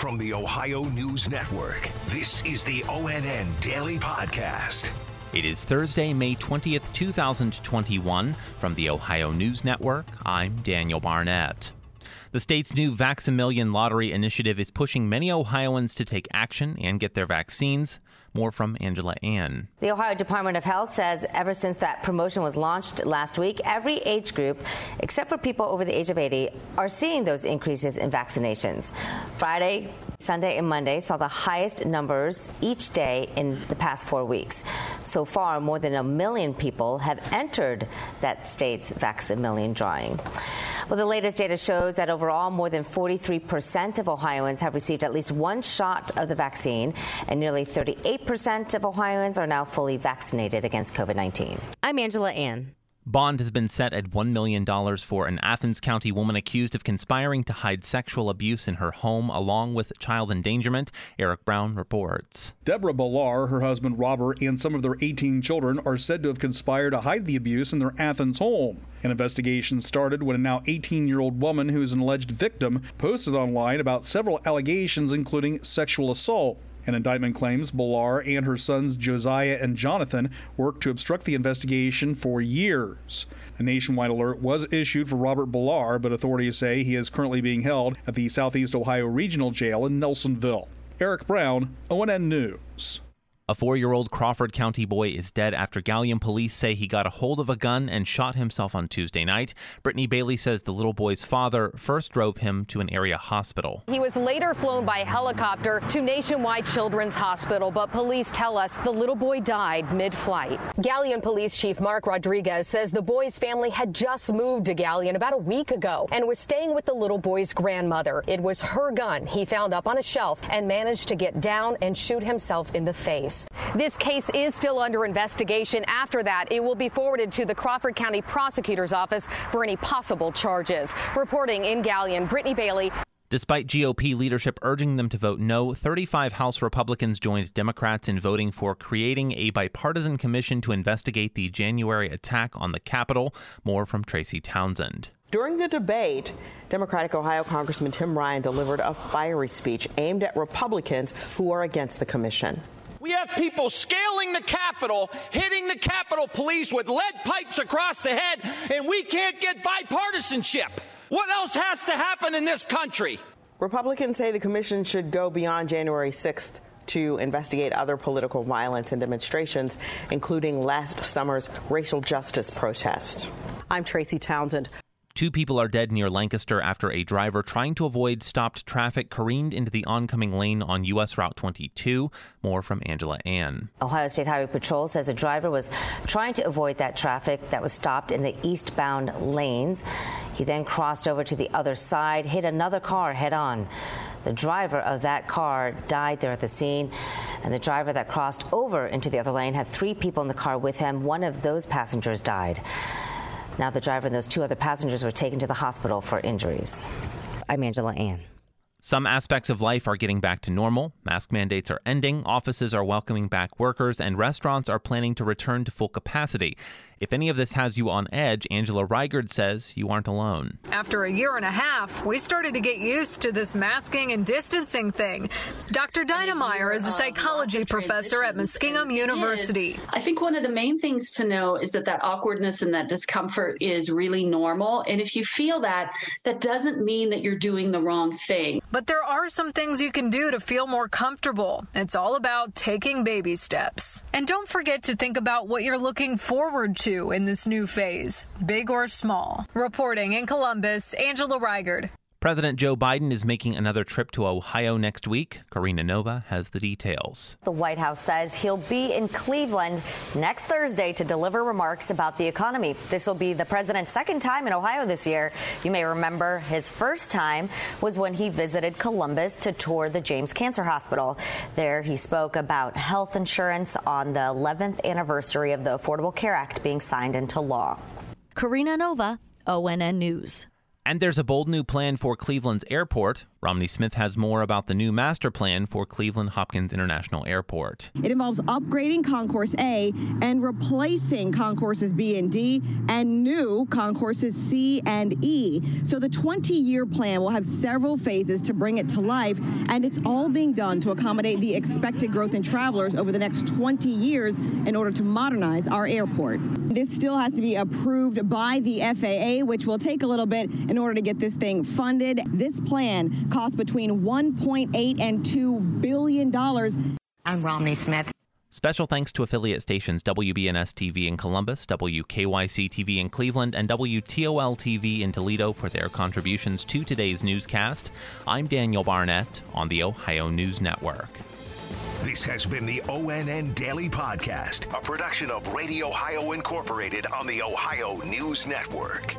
From the Ohio News Network, this is the ONN Daily Podcast. It is Thursday, May 20th, 2021. From the Ohio News Network, I'm Daniel Barnett. The state's new Vax-A-Million lottery initiative is pushing many Ohioans to take action and get their vaccines. More from Angela Ann. The Ohio Department of Health says ever since that promotion was launched last week, every age group, except for people over the age of 80, are seeing those increases in vaccinations. Friday, Sunday, and Monday saw the highest numbers each day in the past four weeks. So far, more than a million people have entered that state's Vax-A-Million drawing. Well, the latest data shows that overall, more than 43% of Ohioans have received at least one shot of the vaccine, and nearly 38 percent of Ohioans are now fully vaccinated against COVID 19. I'm Angela Ann. Bond has been set at $1 million for an Athens County woman accused of conspiring to hide sexual abuse in her home along with child endangerment. Eric Brown reports. Deborah Ballar, her husband Robert, and some of their 18 children are said to have conspired to hide the abuse in their Athens home. An investigation started when a now 18 year old woman who is an alleged victim posted online about several allegations, including sexual assault. An indictment claims Ballar and her sons Josiah and Jonathan worked to obstruct the investigation for years. A nationwide alert was issued for Robert Ballar, but authorities say he is currently being held at the Southeast Ohio Regional Jail in Nelsonville. Eric Brown, ONN News. A four year old Crawford County boy is dead after Galion police say he got a hold of a gun and shot himself on Tuesday night. Brittany Bailey says the little boy's father first drove him to an area hospital. He was later flown by helicopter to Nationwide Children's Hospital, but police tell us the little boy died mid flight. Galion Police Chief Mark Rodriguez says the boy's family had just moved to Galion about a week ago and was staying with the little boy's grandmother. It was her gun he found up on a shelf and managed to get down and shoot himself in the face. This case is still under investigation. After that, it will be forwarded to the Crawford County Prosecutor's Office for any possible charges. Reporting in Galion, Brittany Bailey. Despite GOP leadership urging them to vote no, 35 House Republicans joined Democrats in voting for creating a bipartisan commission to investigate the January attack on the Capitol. More from Tracy Townsend. During the debate, Democratic Ohio Congressman Tim Ryan delivered a fiery speech aimed at Republicans who are against the commission. We have people scaling the Capitol, hitting the Capitol Police with lead pipes across the head, and we can't get bipartisanship. What else has to happen in this country? Republicans say the commission should go beyond January 6th to investigate other political violence and demonstrations, including last summer's racial justice protests. I'm Tracy Townsend. Two people are dead near Lancaster after a driver trying to avoid stopped traffic careened into the oncoming lane on U.S. Route 22. More from Angela Ann. Ohio State Highway Patrol says a driver was trying to avoid that traffic that was stopped in the eastbound lanes. He then crossed over to the other side, hit another car head on. The driver of that car died there at the scene, and the driver that crossed over into the other lane had three people in the car with him. One of those passengers died. Now, the driver and those two other passengers were taken to the hospital for injuries. I'm Angela Ann. Some aspects of life are getting back to normal. Mask mandates are ending, offices are welcoming back workers, and restaurants are planning to return to full capacity. If any of this has you on edge, Angela Reigard says you aren't alone. After a year and a half, we started to get used to this masking and distancing thing. Dr. Deinemeyer is a psychology professor at Muskingum University. I think one of the main things to know is that that awkwardness and that discomfort is really normal. And if you feel that, that doesn't mean that you're doing the wrong thing. But there are some things you can do to feel more comfortable. It's all about taking baby steps. And don't forget to think about what you're looking forward to in this new phase, big or small. Reporting in Columbus, Angela Reigard. President Joe Biden is making another trip to Ohio next week. Karina Nova has the details. The White House says he'll be in Cleveland next Thursday to deliver remarks about the economy. This will be the president's second time in Ohio this year. You may remember his first time was when he visited Columbus to tour the James Cancer Hospital. There he spoke about health insurance on the 11th anniversary of the Affordable Care Act being signed into law. Karina Nova, ONN News. And there's a bold new plan for Cleveland's airport. Romney Smith has more about the new master plan for Cleveland Hopkins International Airport. It involves upgrading Concourse A and replacing Concourses B and D and new Concourses C and E. So the 20 year plan will have several phases to bring it to life, and it's all being done to accommodate the expected growth in travelers over the next 20 years in order to modernize our airport. This still has to be approved by the FAA, which will take a little bit in order to get this thing funded. This plan costs between 1.8 and 2 billion dollars. I'm Romney Smith. Special thanks to affiliate stations WBNS TV in Columbus, WKYC TV in Cleveland, and WTOL TV in Toledo for their contributions to today's newscast. I'm Daniel Barnett on the Ohio News Network. This has been the ONN Daily Podcast, a production of Radio Ohio Incorporated on the Ohio News Network.